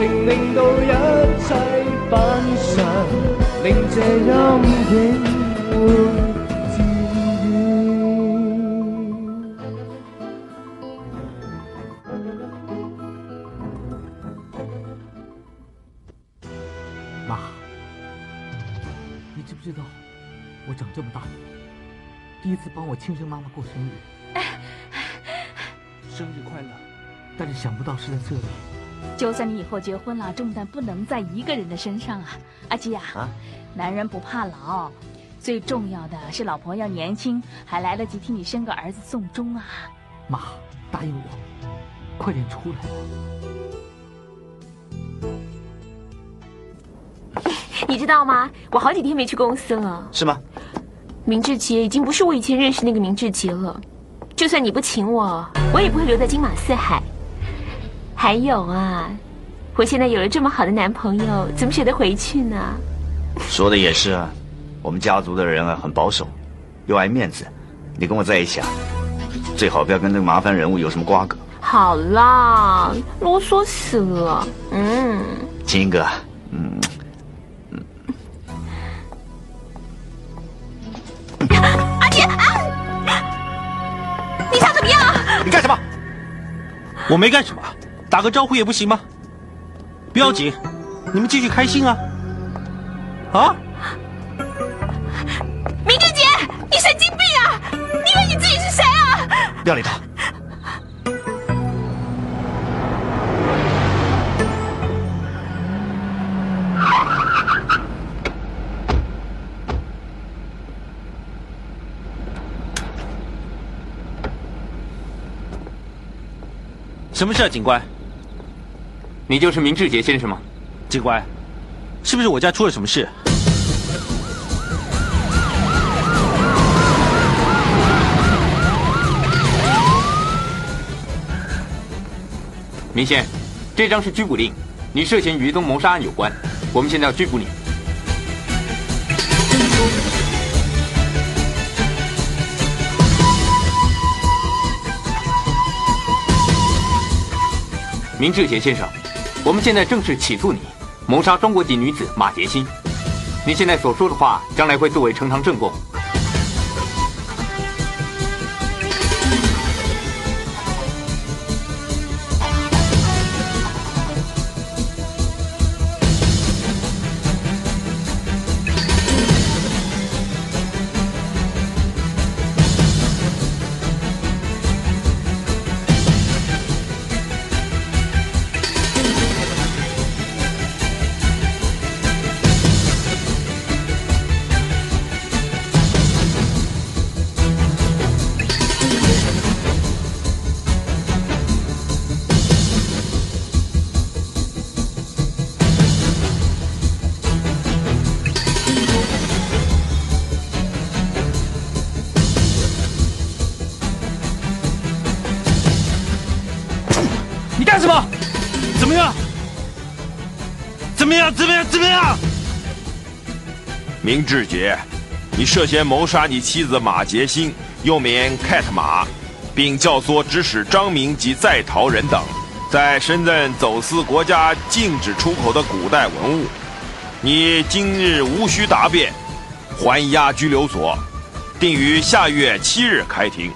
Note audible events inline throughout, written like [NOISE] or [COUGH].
情令到一切反常，令這陰影會漸遠。妈，你知不知道，我长这么大，第一次帮我亲生妈妈过生日，生日快乐！但是想不到是在这里。就算你以后结婚了，重担不能在一个人的身上啊！阿基呀、啊男人不怕老，最重要的是老婆要年轻，还来得及替你生个儿子送终啊！妈，答应我，快点出来。[LAUGHS] 你知道吗？我好几天没去公司了。是吗？明志杰已经不是我以前认识那个明志杰了。就算你不请我，我也不会留在金马四海。还有啊，我现在有了这么好的男朋友，怎么舍得回去呢？[LAUGHS] 说的也是啊，我们家族的人啊很保守，又爱面子。你跟我在一起啊，最好不要跟那个麻烦人物有什么瓜葛。好啦，啰嗦死了。嗯，亲一个，嗯，[LAUGHS] 阿杰啊，你想怎么样？你干什么？我没干什么，打个招呼也不行吗？不要紧，你们继续开心啊！啊！明志杰，你神经病啊！你以为你自己是谁啊？不要理他。什么事啊，警官？你就是明志杰先生吗？警官，是不是我家出了什么事？明先，这张是拘捕令，你涉嫌与一宗谋杀案有关，我们现在要拘捕你。明志杰先生，我们现在正式起诉你谋杀中国籍女子马杰欣。你现在所说的话，将来会作为呈堂证供。明志杰，你涉嫌谋杀你妻子马杰星，又名 Cat 马，并教唆指使张明及在逃人等，在深圳走私国家禁止出口的古代文物。你今日无需答辩，还押拘留所，定于下月七日开庭。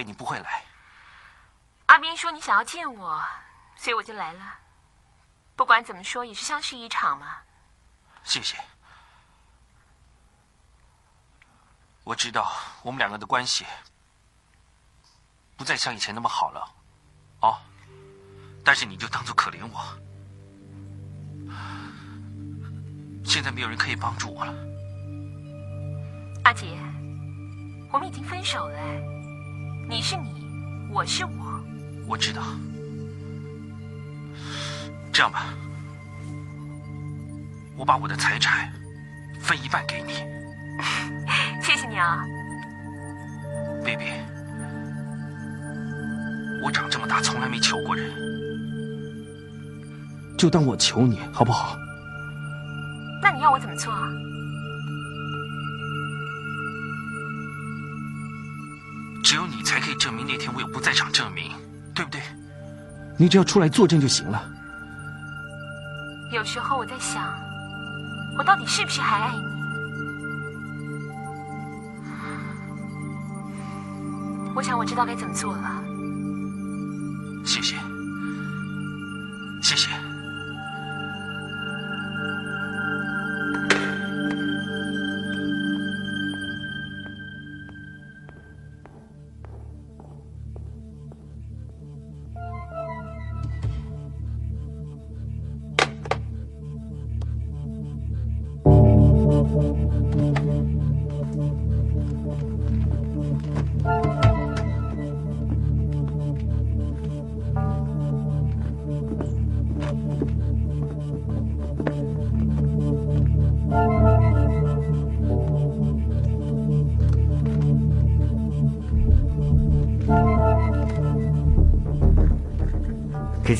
为你不会来。阿斌说你想要见我，所以我就来了。不管怎么说，也是相识一场嘛。谢谢。我知道我们两个的关系不再像以前那么好了，哦。但是你就当做可怜我。现在没有人可以帮助我了。阿杰，我们已经分手了，你是你，我是我。我知道。这样吧，我把我的财产分一半给你。谢谢你啊，baby。我长这么大从来没求过人，就当我求你好不好？那你要我怎么做啊？证明那天我有不在场证明，对不对？你只要出来作证就行了。有时候我在想，我到底是不是还爱你？我想我知道该怎么做了。谢谢，谢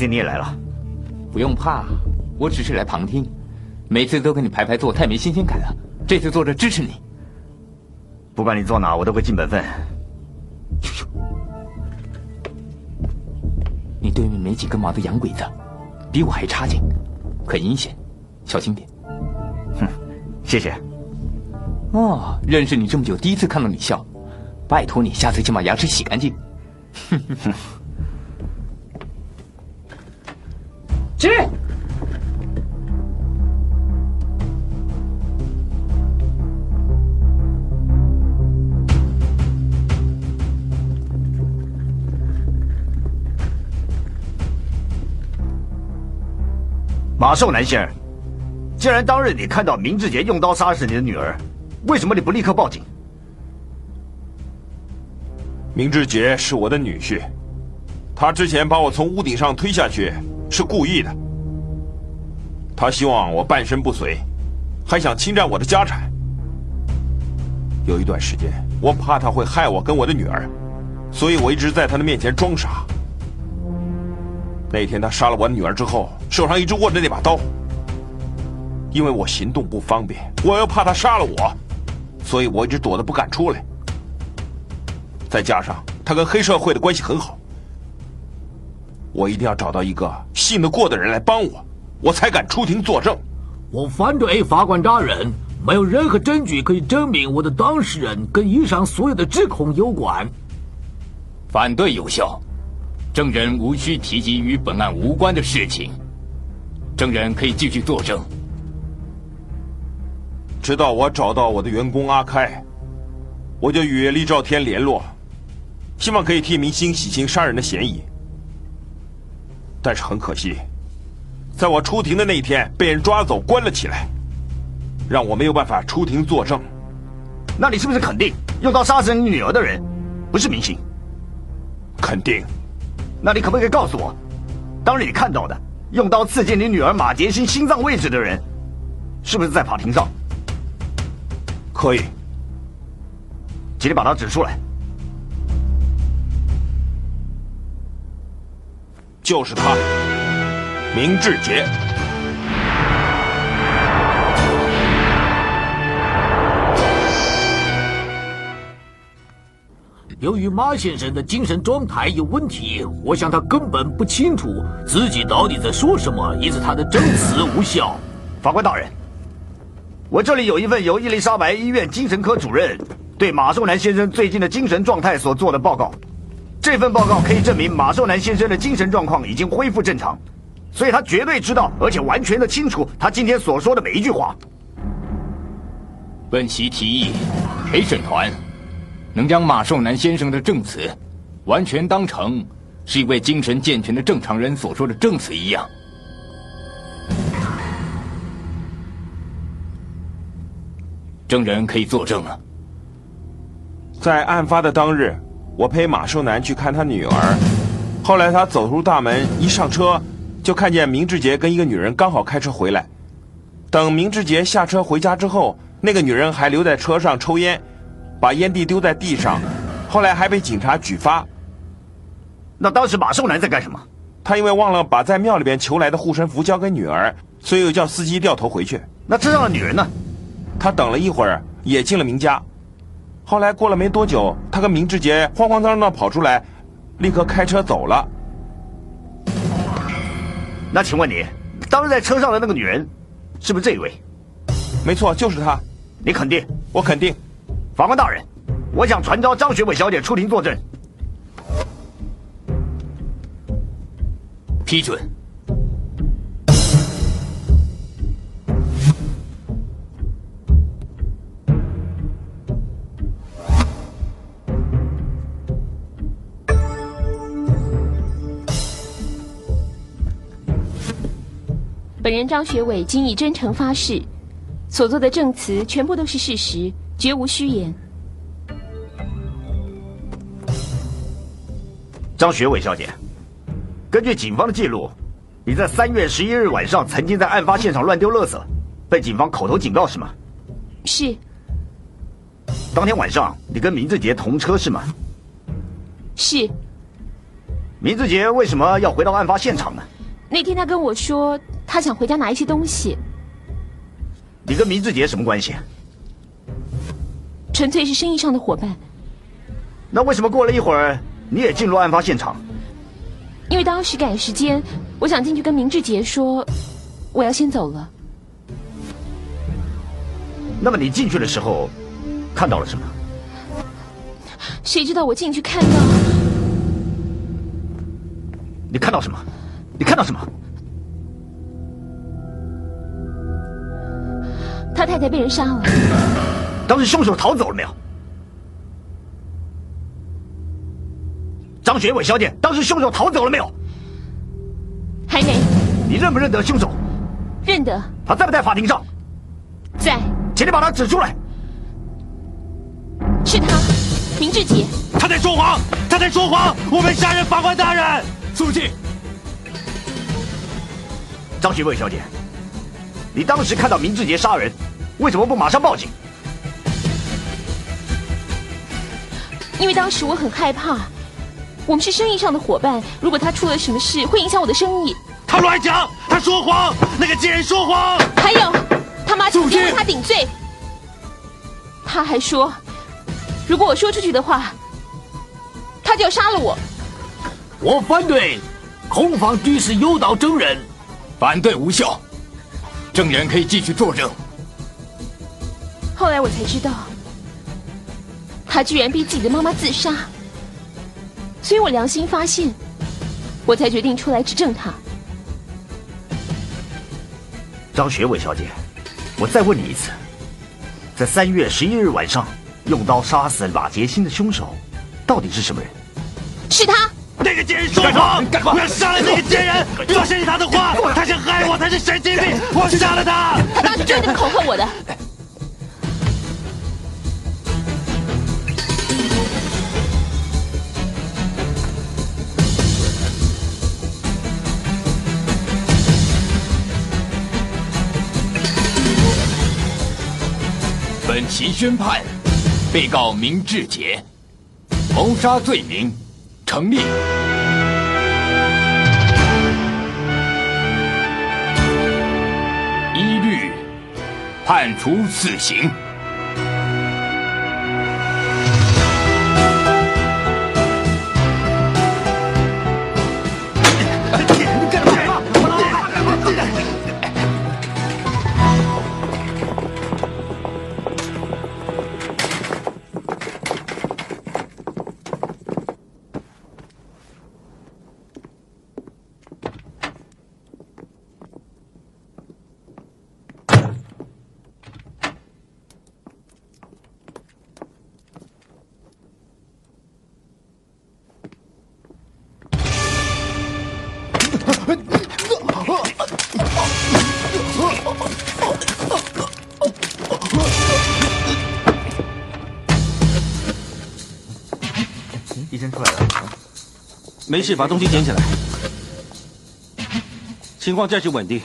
C 你也来了，不用怕，我只是来旁听。每次都跟你排排坐，太没新鲜感了。这次坐着支持你。不管你坐哪，我都会尽本分。你对面没几根毛的洋鬼子，比我还差劲，很阴险，小心点。哼，谢谢。哦，认识你这么久，第一次看到你笑。拜托你，下次请把牙齿洗干净。哼哼哼哼。起！马寿南先生，既然当日你看到明志杰用刀杀死你的女儿，为什么你不立刻报警？明志杰是我的女婿，他之前把我从屋顶上推下去。是故意的，他希望我半身不遂，还想侵占我的家产。有一段时间，我怕他会害我跟我的女儿，所以我一直在他的面前装傻。那天他杀了我的女儿之后，手上一直握着那把刀。因为我行动不方便，我又怕他杀了我，所以我一直躲得不敢出来。再加上他跟黑社会的关系很好。我一定要找到一个信得过的人来帮我，我才敢出庭作证。我反对法官大人，没有任何证据可以证明我的当事人跟以上所有的指控有关。反对有效，证人无需提及与本案无关的事情，证人可以继续作证。直到我找到我的员工阿开，我就与厉兆天联络，希望可以替明星洗清杀人的嫌疑。但是很可惜，在我出庭的那一天被人抓走关了起来，让我没有办法出庭作证。那你是不是肯定用刀杀死你女儿的人不是明星？肯定。那你可不可以告诉我，当日你看到的用刀刺进你女儿马杰欣心脏位置的人是不是在法庭上？可以。请你把他指出来。就是他，明志杰。由于马先生的精神状态有问题，我想他根本不清楚自己到底在说什么，因此他的证词无效。法官大人，我这里有一份由伊丽莎白医院精神科主任对马寿南先生最近的精神状态所做的报告。这份报告可以证明马寿南先生的精神状况已经恢复正常，所以他绝对知道，而且完全的清楚他今天所说的每一句话。本席提议，陪审团。能将马寿南先生的证词完全当成是一位精神健全的正常人所说的证词一样。证人可以作证了。在案发的当日，我陪马寿南去看他女儿。后来他走出大门，一上车就看见明志杰跟一个女人刚好开车回来。等明志杰下车回家之后，那个女人还留在车上抽烟。把烟蒂丢在地上，后来还被警察举发。那当时马寿南在干什么？他因为忘了把在庙里边求来的护身符交给女儿，所以又叫司机掉头回去。那车上的女人呢？他等了一会儿，也进了明家。后来过了没多久，他跟明志杰慌慌张张的跑出来，立刻开车走了。那请问你，当时在车上的那个女人，是不是这一位？没错，就是她。你肯定？我肯定。法官大人，我想传召张学伟小姐出庭作证。批准。本人张学伟今以真诚发誓，所做的证词全部都是事实。绝无虚言。张学伟小姐，根据警方的记录，你在三月十一日晚上曾经在案发现场乱丢垃圾，被警方口头警告是吗？是。当天晚上你跟明志杰同车是吗？是。明志杰为什么要回到案发现场呢？那天他跟我说，他想回家拿一些东西。你跟明志杰什么关系？纯粹是生意上的伙伴。那为什么过了一会儿你也进入案发现场？因为当时赶时间，我想进去跟明志杰说，我要先走了。那么你进去的时候看到了什么？谁知道我进去看到？你看到什么？你看到什么？他太太被人杀了。[LAUGHS] 当时凶手逃走了没有？张学伟小姐，当时凶手逃走了没有？还没。你认不认得凶手？认得。他在不在法庭上？在。请你把他指出来。是他，明志杰。他在说谎，他在说谎！我们杀人，法官大人，肃静。张学伟小姐，你当时看到明志杰杀人，为什么不马上报警？因为当时我很害怕，我们是生意上的伙伴，如果他出了什么事，会影响我的生意。他乱讲，他说谎，那个贱人说谎。还有，他妈今天为他顶罪。他还说，如果我说出去的话，他就要杀了我。我反对，控方居士诱导证人，反对无效，证人可以继续作证。后来我才知道。他居然逼自己的妈妈自杀，所以我良心发现，我才决定出来指证他。张学伟小姐，我再问你一次，在三月十一日晚上用刀杀死马杰新的凶手，到底是什么人？是他。那个贱人说谎，我要杀了那个贱人！不要相信他的话，他想害我，他是神经病！我杀了他！他当时就是这么恐吓我的。本席宣判，被告明志杰谋杀罪名成立，一律判处死刑。没事，把东西捡起来。情况暂时稳定。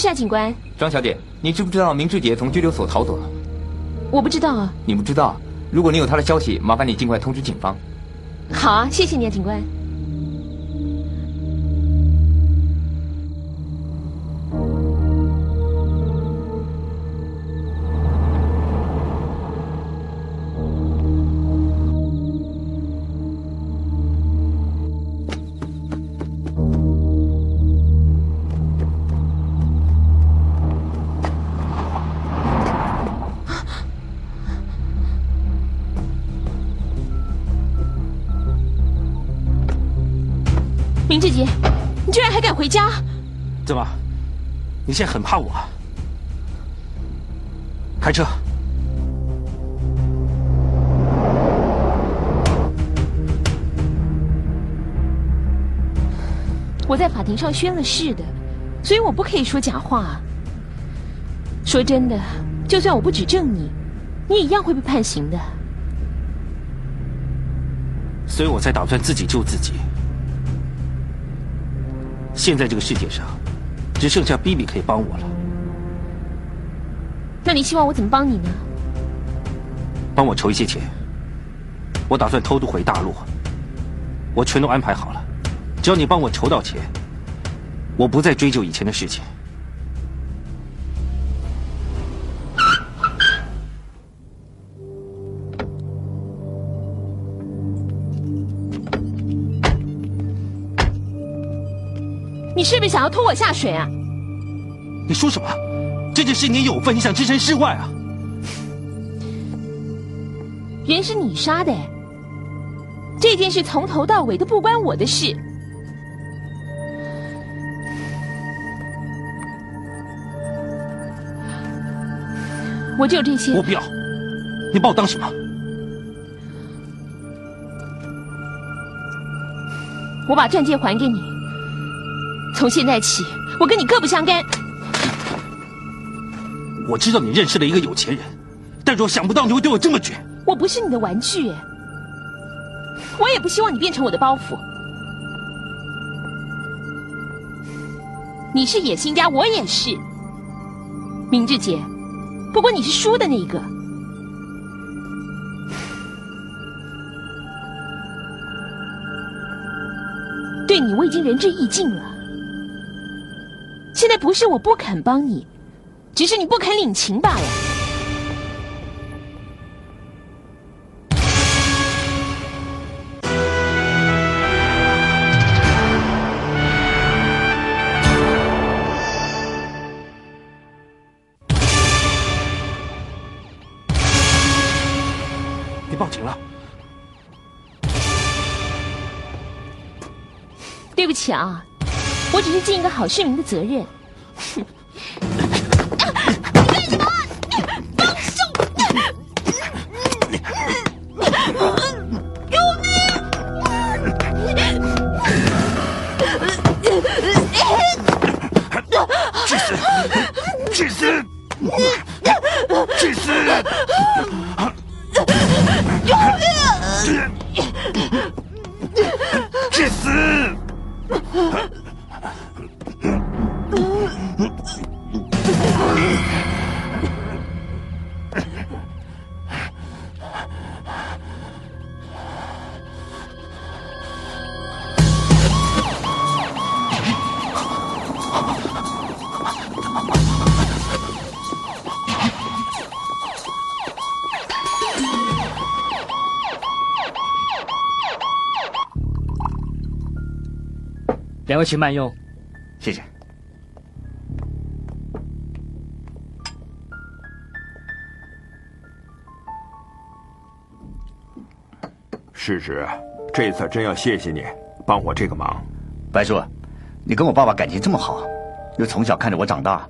什么事啊，警官？张小姐，你知不知道明志杰从拘留所逃走了？我不知道啊。你不知道？如果你有他的消息，麻烦你尽快通知警方。好啊，谢谢你啊，警官。明志杰，你居然还敢回家？怎么？你现在很怕我啊？开车。我在法庭上宣了誓的，所以我不可以说假话。说真的，就算我不指证你，你也一样会被判刑的。所以我才打算自己救自己。现在这个世界上，只剩下 B B 可以帮我了。那你希望我怎么帮你呢？帮我筹一些钱，我打算偷渡回大陆，我全都安排好了。只要你帮我筹到钱，我不再追究以前的事情。你是不是想要拖我下水啊？你说什么？这件事你也有份，你想置身事外啊？人是你杀的，这件事从头到尾都不关我的事。我就这些。我不要，你把我当什么？我把钻戒还给你。从现在起我跟你各不相干。我知道你认识了一个有钱人但是我想不到你会对我这么绝。我不是你的玩具我也不希望你变成我的包袱。你是野心家我也是。明智姐不过你是输的那一个。对你我已经仁至义尽了。现在不是我不肯帮你，只是你不肯领情罢了。你报警了？对不起啊，我只是尽一个好市民的责任。哼去死！去死！去死！去死！位请慢用。谢谢。世侄，这次真要谢谢你帮我这个忙。白叔，你跟我爸爸感情这么好，又从小看着我长大，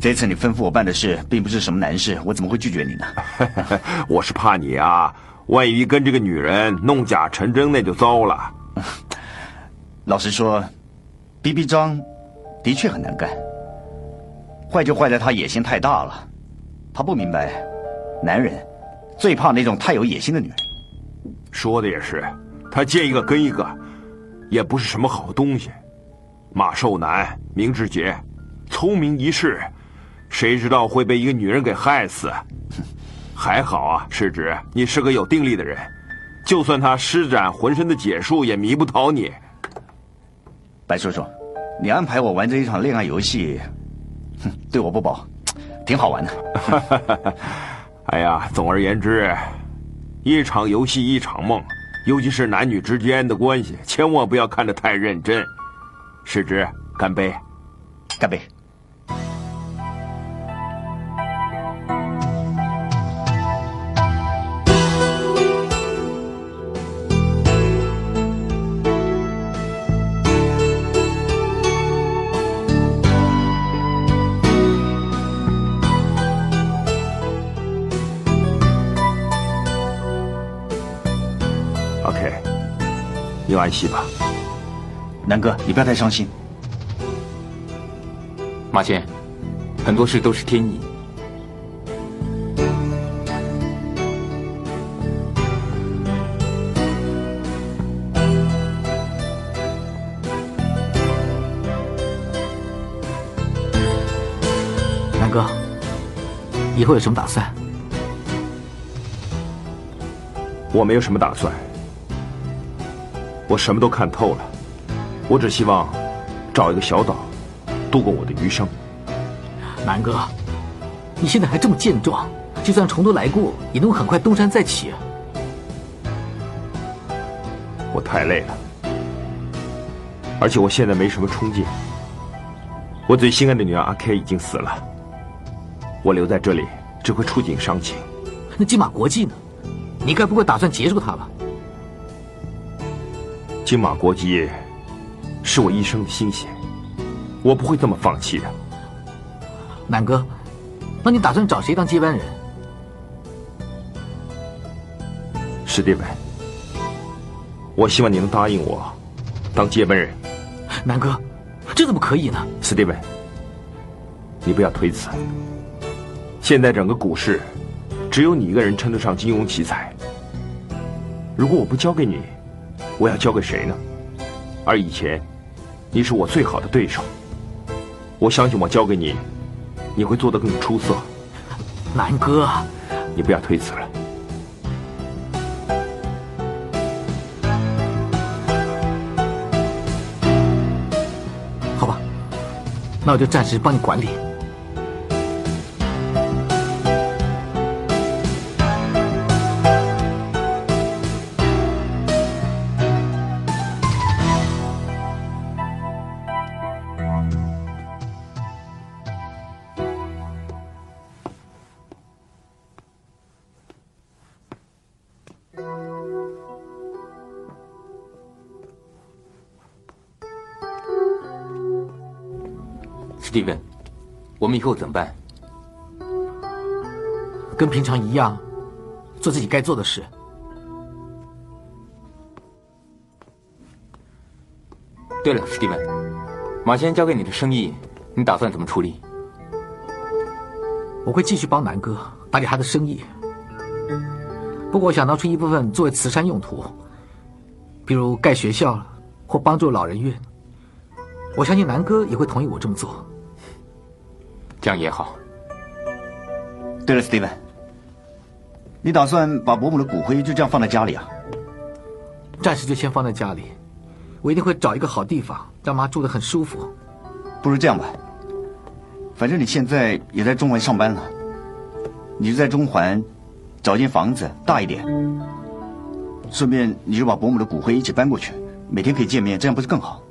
这次你吩咐我办的事并不是什么难事，我怎么会拒绝你呢？[LAUGHS] 我是怕你啊，万一跟这个女人弄假成真，那就糟了。老实说，逼逼张的确很难干，坏就坏在他野心太大了。他不明白，男人最怕那种太有野心的女人。说的也是，他见一个跟一个，也不是什么好东西。马寿南、明志杰，聪明一世，谁知道会被一个女人给害死？[LAUGHS] 还好啊，世侄，你是个有定力的人，就算他施展浑身的解数，也迷不倒你。白叔叔，你安排我玩这一场恋爱游戏，哼，对我不薄，挺好玩的。[LAUGHS] 哎呀，总而言之。一场游戏一场梦，尤其是男女之间的关系，千万不要看得太认真。师侄，干杯！干杯！你安息吧。南哥，你不要太伤心。马仙，很多事都是天意。南哥，以后有什么打算？我没有什么打算，我什么都看透了，我只希望找一个小岛，度过我的余生。南哥，你现在还这么健壮，就算重头来过，也能很快东山再起。我太累了，而且我现在没什么冲劲。我最心爱的女儿阿 K 已经死了，我留在这里只会触景伤情。那金马国际呢？你该不会打算结束它吧？金马国际是我一生的心血，我不会这么放弃的。南哥，那你打算找谁当接班人？史蒂文，我希望你能答应我，当接班人。南哥，这怎么可以呢？史蒂文，你不要推辞。现在整个股市，只有你一个人称得上金融奇才。如果我不交给你，我要交给谁呢？而以前，你是我最好的对手。我相信我交给你，你会做得更出色。南哥，你不要推辞了。好吧，那我就暂时帮你管理。史蒂文，我们以后怎么办？跟平常一样，做自己该做的事。对了，史蒂文，马先生交给你的生意，你打算怎么处理？我会继续帮南哥打理他的生意，不过我想拿出一部分作为慈善用途，比如盖学校或帮助老人院。我相信南哥也会同意我这么做。这样也好。对了，Steven，你打算把伯母的骨灰就这样放在家里啊？暂时就先放在家里，我一定会找一个好地方，让妈住得很舒服。不如这样吧，反正你现在也在中环上班了，你就在中环找一间房子大一点，顺便你就把伯母的骨灰一起搬过去，每天可以见面，这样不是更好？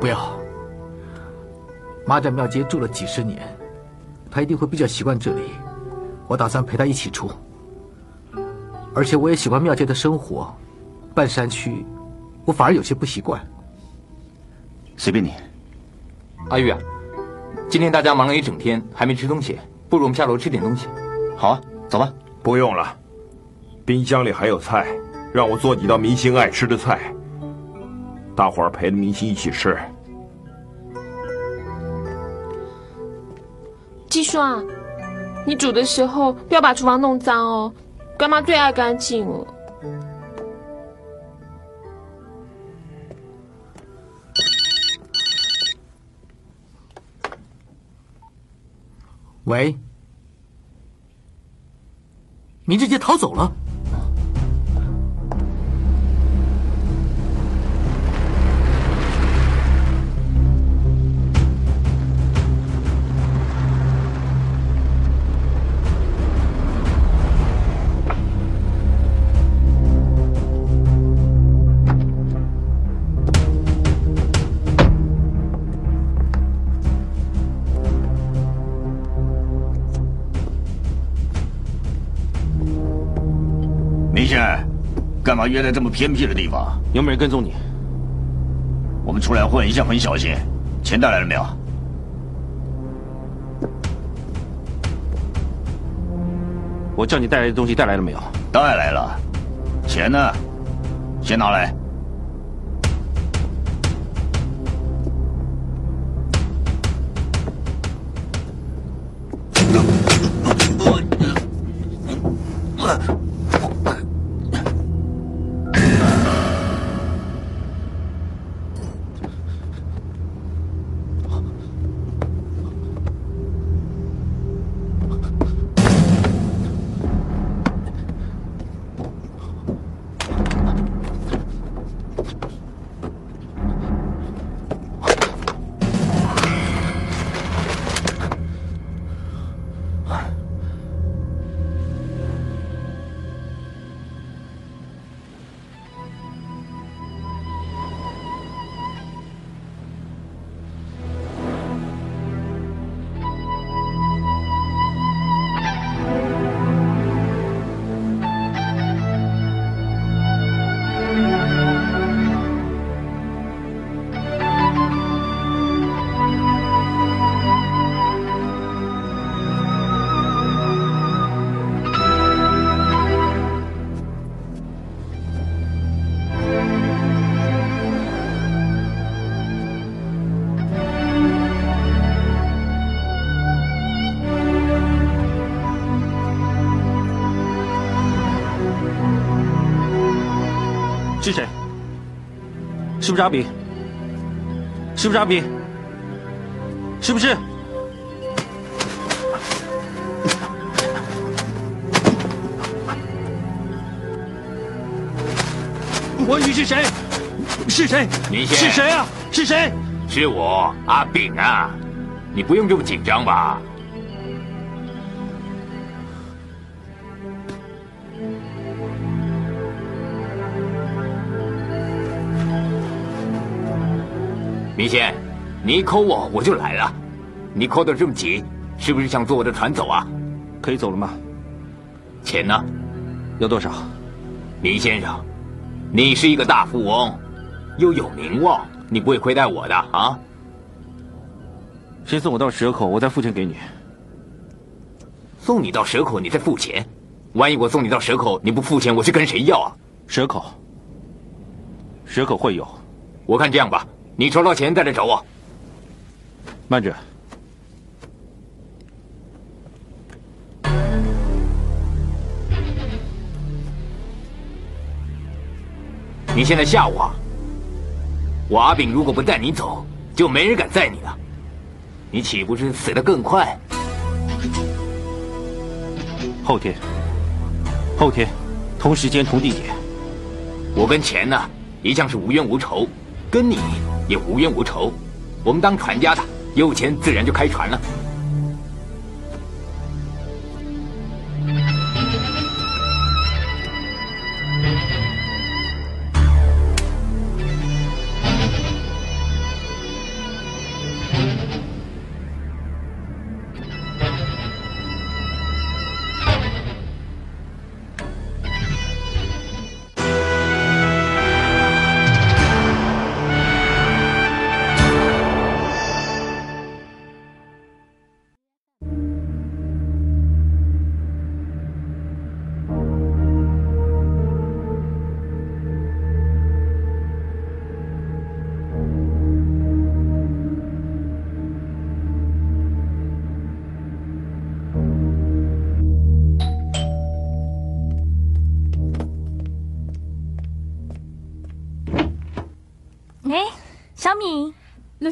不要。妈在庙街住了几十年，她一定会比较习惯这里。我打算陪她一起住，而且我也喜欢庙街的生活，半山区，我反而有些不习惯。随便你，阿玉啊，今天大家忙了一整天，还没吃东西，不如我们下楼吃点东西。好啊，走吧。不用了，冰箱里还有菜，让我做几道明星爱吃的菜，大伙儿陪着明星一起吃。季叔啊，你煮的时候不要把厨房弄脏哦，干妈最爱干净了。喂，明志杰逃走了。干嘛约在这么偏僻的地方？有没有人跟踪你？我们出来混，一向很小心。钱带来了没有？我叫你带来的东西带来了没有？带来了。钱呢？先拿来。是不是阿炳？是不是阿炳？是不是？文宇是谁？是谁？明轩是谁啊？是谁？是我阿炳啊！你不用这么紧张吧？明先，你一 call 我，我就来了。你 call 的这么急，是不是想坐我的船走啊？可以走了吗？钱呢？要多少？明先生，你是一个大富翁，又有名望，你不会亏待我的啊？先送我到蛇口，我再付钱给你。送你到蛇口，你再付钱？万一我送你到蛇口，你不付钱，我去跟谁要啊？蛇口，蛇口会有。我看这样吧，你筹到钱再来找我。慢着，你现在吓我啊？我阿炳如果不带你走，就没人敢载你了。你岂不是死得更快？后天，后天，同时间同地点。我跟钱呢，一向是无冤无仇，跟你也无冤无仇。我们当船家的，有钱自然就开船了。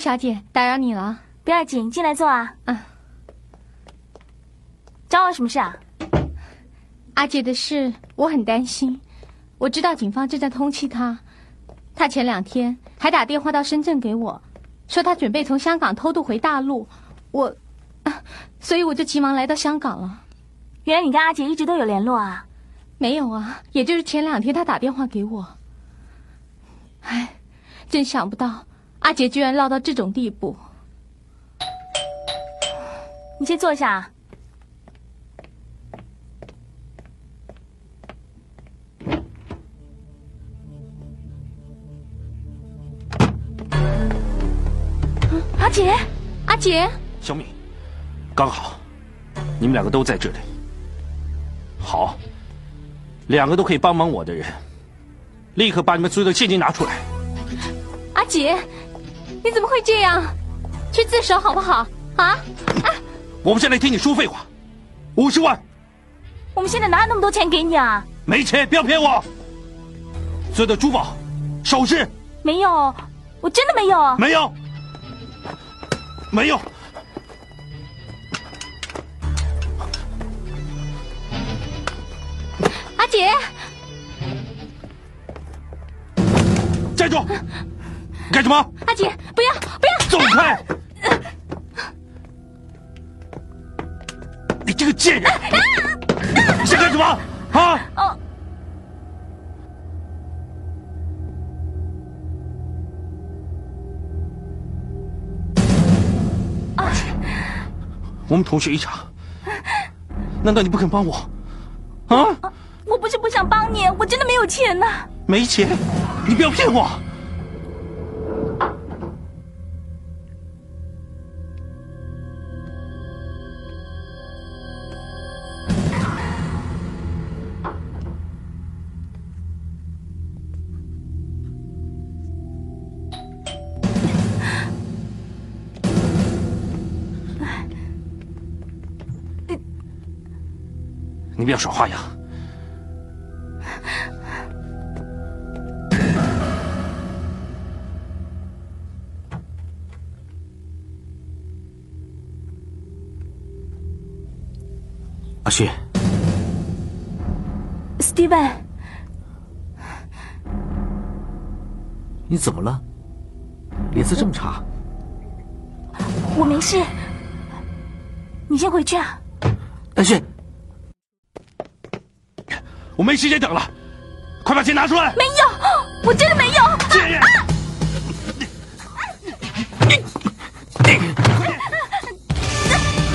小姐，打扰你了。不要紧，进来坐啊。嗯。找我什么事啊？阿杰的事，我很担心。我知道警方正在通缉他，他前两天还打电话到深圳给我，说他准备从香港偷渡回大陆。我，[LAUGHS] 所以我就急忙来到香港了。原来你跟阿杰一直都有联络啊？没有啊，也就是前两天他打电话给我。唉，真想不到阿杰居然落到这种地步。你先坐下。阿杰，阿杰，小敏，刚好，你们两个都在这里。好，两个都可以帮忙我的人，立刻把你们所有的现金拿出来。阿杰，你怎么会这样？去自首好不好？啊啊？我不是来听你说废话。五十万，我们现在哪有那么多钱给你啊？没钱，不要骗我。所有的珠宝、首饰，没有，我真的没有。没有，没有。阿杰，站住！干什么？阿杰，不要，不要！走开！你这个贱人！你想干什么？啊！哦，我们同学一场，难道你不肯帮我？啊！我不是不想帮你，我真的没有钱呐。没钱？你不要骗我！要耍花样。阿旭。Steven。你怎么了？脸色这么差。我没事。你先回去啊。阿旭。我没时间等了，快把钱拿出来！没有，我真的没有。贱人！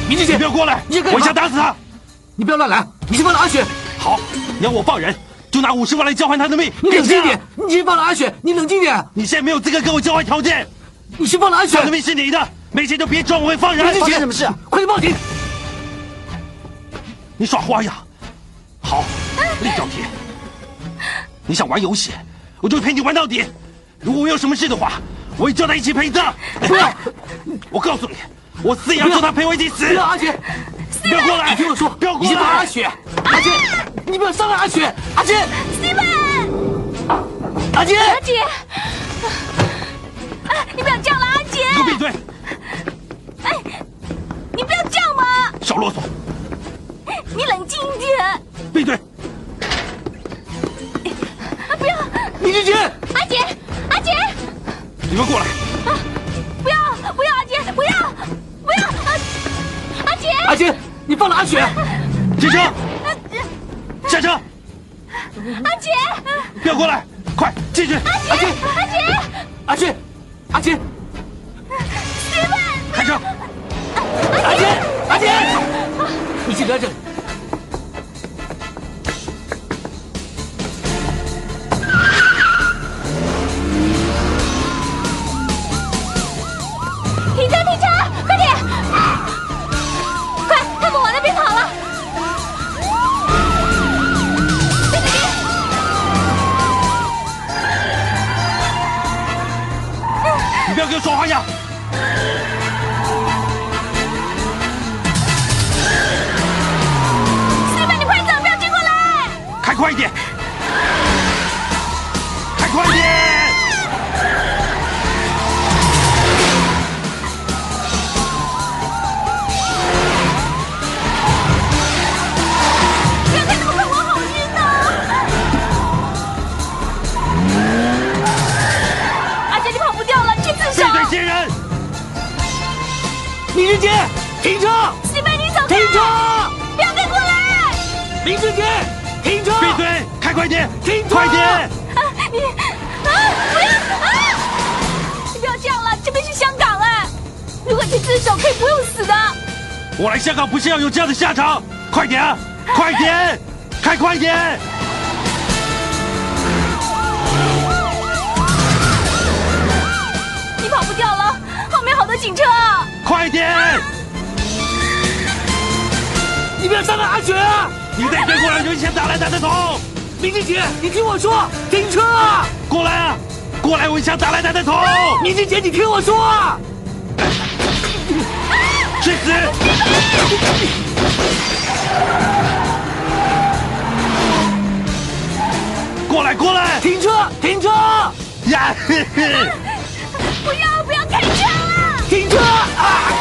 明志姐，不要过来！你我想打死他！你不要乱来！你先放了阿雪。好，你要我放人，就拿五十万来交换他的命。你冷静点！你先放了阿雪，你冷静点！你现在没有资格跟我交换条件。你先放了阿雪。他的命是你的，没钱就别装我会放人。明志姐，什么事？快去报警！你耍花样！好，另找天。你想玩游戏，我就陪你玩到底。如果我有什么事的话，我会叫他一起陪葬。不要！[LAUGHS] 我告诉你，我死也要叫他陪我一起死。不要，阿雪！不要过来！你听我说，不要过来！你先放阿雪，阿杰，你不要伤害阿雪，阿杰。Steven，阿杰，阿杰，哎，你不要这样了，阿姐。给我闭嘴！哎，你不要这样嘛！少啰嗦！你冷静一点。闭嘴！啊，不要！明志姐，阿杰，阿杰，你们过来！啊，不要，不要，阿杰，不要，不要，阿阿杰，阿杰，你放了阿雪。下车！下车！阿杰，不要过来！快进去！阿杰，阿杰，阿杰，阿姐，Steven，开车！阿杰，阿杰，你先在这里。你不要给我耍花样！Steven，你快走，不要追过来！开快一点！开快一点！车！不要跟过来！林志杰，停车！闭嘴！开快点！停车！快点！啊，你啊，不要啊！你不要这样了，这边是香港哎，如果去自首可以不用死的。我来香港不是要有这样的下场！快点啊！快点！开快点！你跑不掉了，后面好多警车啊！快点！你不要伤害阿雪啊！你再追过来，就一枪打来打得头！明志姐，你听我说，停车！过来啊！过来，我一枪打来打得头！明志姐，你听我说啊！去死！过来，过来！停车！停车！呀！不要不要开枪啊停车！啊！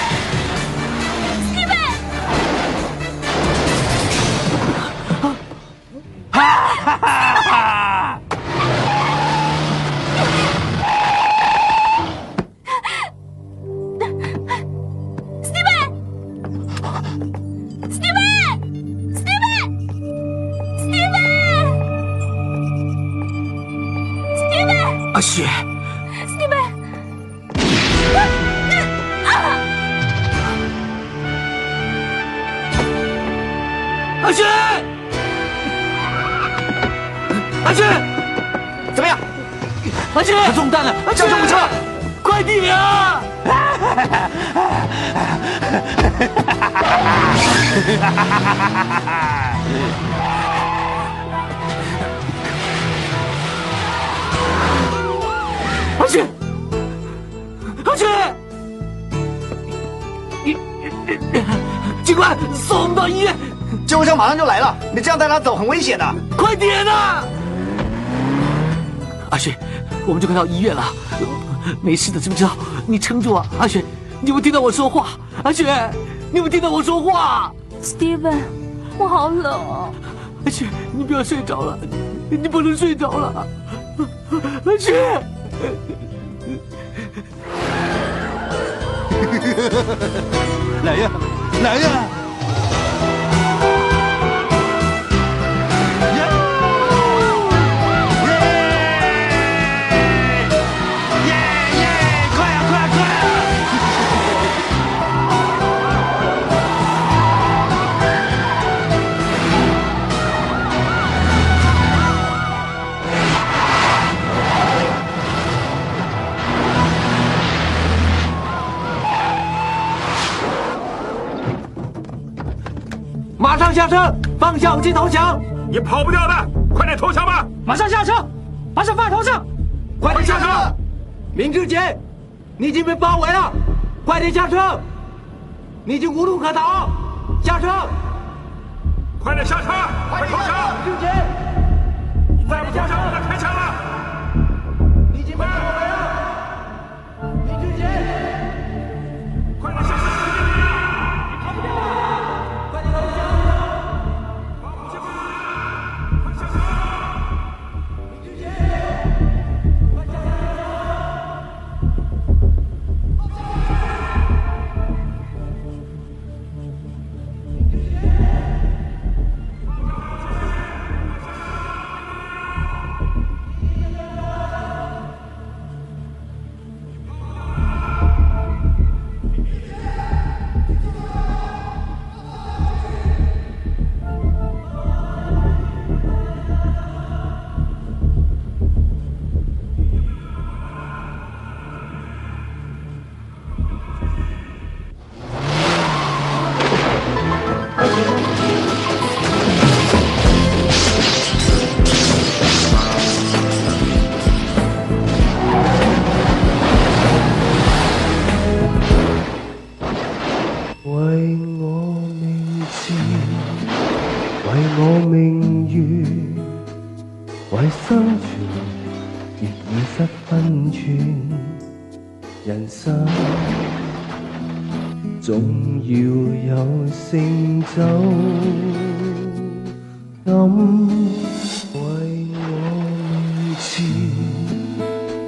中弹了，叫救护车！快点啊！[LAUGHS] 阿雪，阿雪，你警官 [LAUGHS] 送我们到医院，救护车马上就来了，你这样带他走很危险的。快点啊！阿雪，我们就快到医院了，没事的，知不知道？你撑住啊，阿雪，你有没有听到我说话？阿雪，你有没有听到我说话？Steven，我好冷哦。阿雪，你不要睡着了，你不能睡着了，阿雪。来呀，来呀！下车，放下武器投降！你跑不掉的，快点投降吧！马上下车，把手放在头上，快点下车！明志杰，你已经被包围了，快点下车！你已经无路可逃，下车！快点下车，快投降！明志杰，你再不投降，我开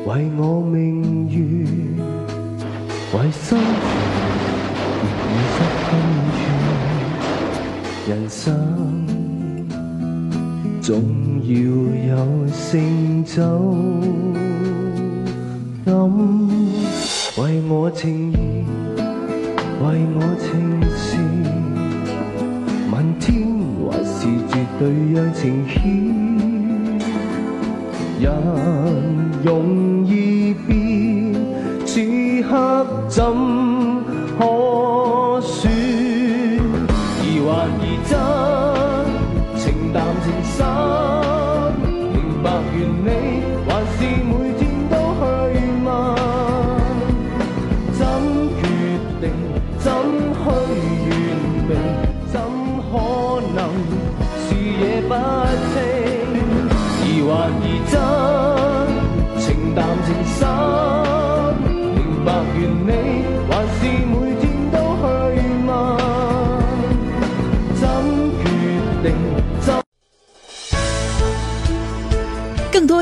为我名誉，为生存。已失分寸，人生总要有成就感。为我情义，为我情事，问天还是绝对让情牵。